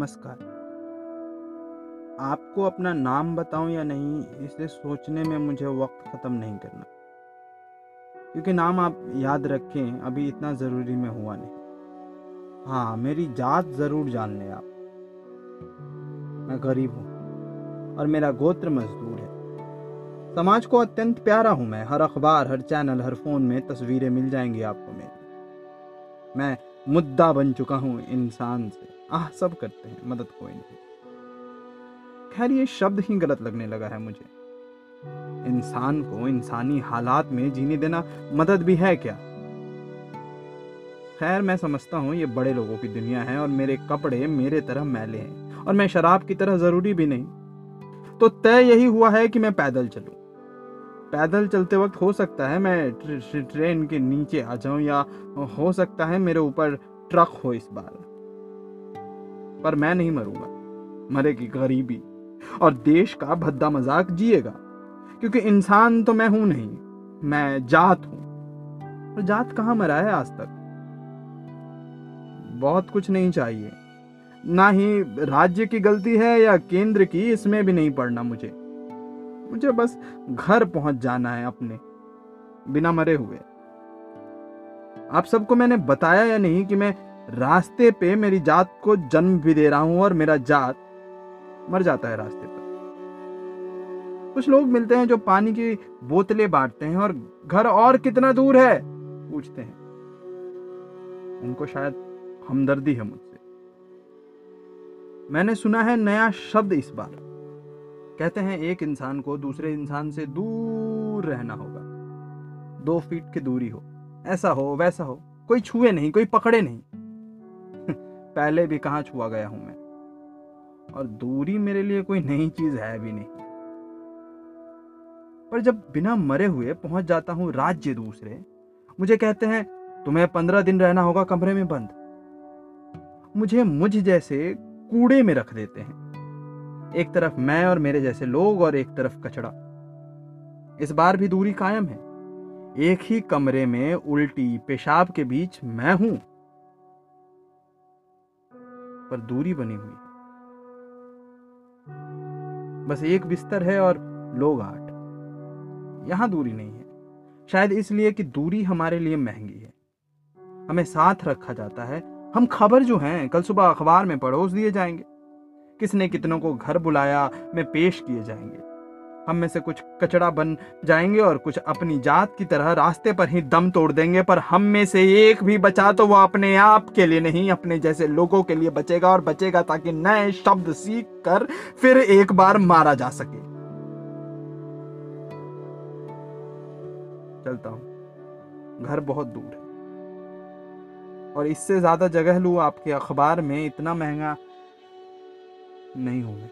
नमस्कार। आपको अपना नाम बताऊँ या नहीं, इसे सोचने में मुझे वक्त ख़त्म नहीं करना। क्योंकि नाम आप याद रखें, अभी इतना ज़रूरी में हुआ नहीं। हाँ मेरी जात ज़रूर जान लें आप। मैं गरीब हूँ और मेरा गोत्र मजदूर है। समाज को अत्यंत प्यारा हूँ मैं। हर अखबार, हर चैनल, हर फ़ोन में तस्वीरें मिल जाएँगी आपको मेरी मैं मुद्दा बन चुका हूँ इंसान से। आह, सब करते हैं। मदद कोई नहीं। खैर, ये शब्द ही गलत लगने लगा है मुझे। इंसान को इंसानी हालात में जीने देना मदद भी है क्या? खैर, मैं समझता हूँ ये बड़े लोगों की दुनिया है और मेरे कपड़े मेरे तरह मैले हैं और मैं शराब की तरह ज़रूरी भी नहीं। तो तय यही हुआ है कि मैं पैदल चलूँ। पैदल चलते वक्त हो सकता है मैं ट्रेन के नीचे आ जाऊँ या हो सकता है मेरे ऊपर ट्रक हो इस बार। पर मैं नहीं मरूँगा। मरेगी गरीबी और देश का भद्दा मज़ाक जिएगा, क्योंकि इंसान तो मैं हूँ नहीं, मैं जात हूँ। और जात कहाँ मरा है आज तक? बहुत कुछ नहीं चाहिए। ना ही राज्य की गलती है या केंद्र की, इसमें भी नहीं पड़ना मुझे। मुझे बस घर पहुँच जाना है अपने, बिना मरे हुए। आप सबको मैंने बताया या नहीं कि मैं रास्ते पे मेरी जात को जन्म भी दे रहा हूँ और मेरा जात मर जाता है रास्ते पर। कुछ लोग मिलते हैं जो पानी की बोतलें बांटते हैं और घर और कितना दूर है? पूछते हैं। उनको शायद हमदर्दी है मुझसे। मैंने सुना है नया शब्द इस बार। कहते हैं एक इंसान को दूसरे इंसान से दूर रहना होगा। दो फीट की दूरी हो। ऐसा हो, वैसा हो। कोई छुए नहीं, कोई पकड़े नहीं। पहले भी कहा छुआ गया हूँ मैं। और दूरी मेरे लिए कोई नई चीज़ है भी नहीं। पर जब बिना मरे हुए पहुँच जाता हूँ राज्य दूसरे, मुझे कहते हैं, तुम्हें पंद्रह दिन रहना होगा कमरे में बंद। मुझे मुझ जैसे कूड़े में रख देते हैं। एक तरफ़ मैं और मेरे जैसे लोग और एक तरफ़ कचड़ा इस बार भी दूरी कायम है। एक ही कमरे में उल्टी पेशाब के बीच मैं हूँ। पर दूरी बनी हुई बस एक बिस्तर है और लोग आठ। यहाँ दूरी नहीं है। शायद इसलिए कि दूरी हमारे लिए महँगी है। हमें साथ रखा जाता है। हम खबर जो हैं, कल सुबह अखबार में पड़ोस दिए जाएँगे। किसने कितनों को घर बुलाया, में पेश किए जाएँगे। हम में से कुछ कचड़ा बन जाएँगे और कुछ अपनी जात की तरह रास्ते पर ही दम तोड़ देंगे, पर हम में से एक भी बचा तो वो अपने आप के लिए नहीं, अपने जैसे लोगों के लिए बचेगा और बचेगा ताकि नए शब्द सीख कर फिर एक बार मारा जा सके। चलता हूँ। घर बहुत दूर है। और इससे ज़्यादा जगह लू आपके अखबार में इतना महँगा नहीं हूँ मैं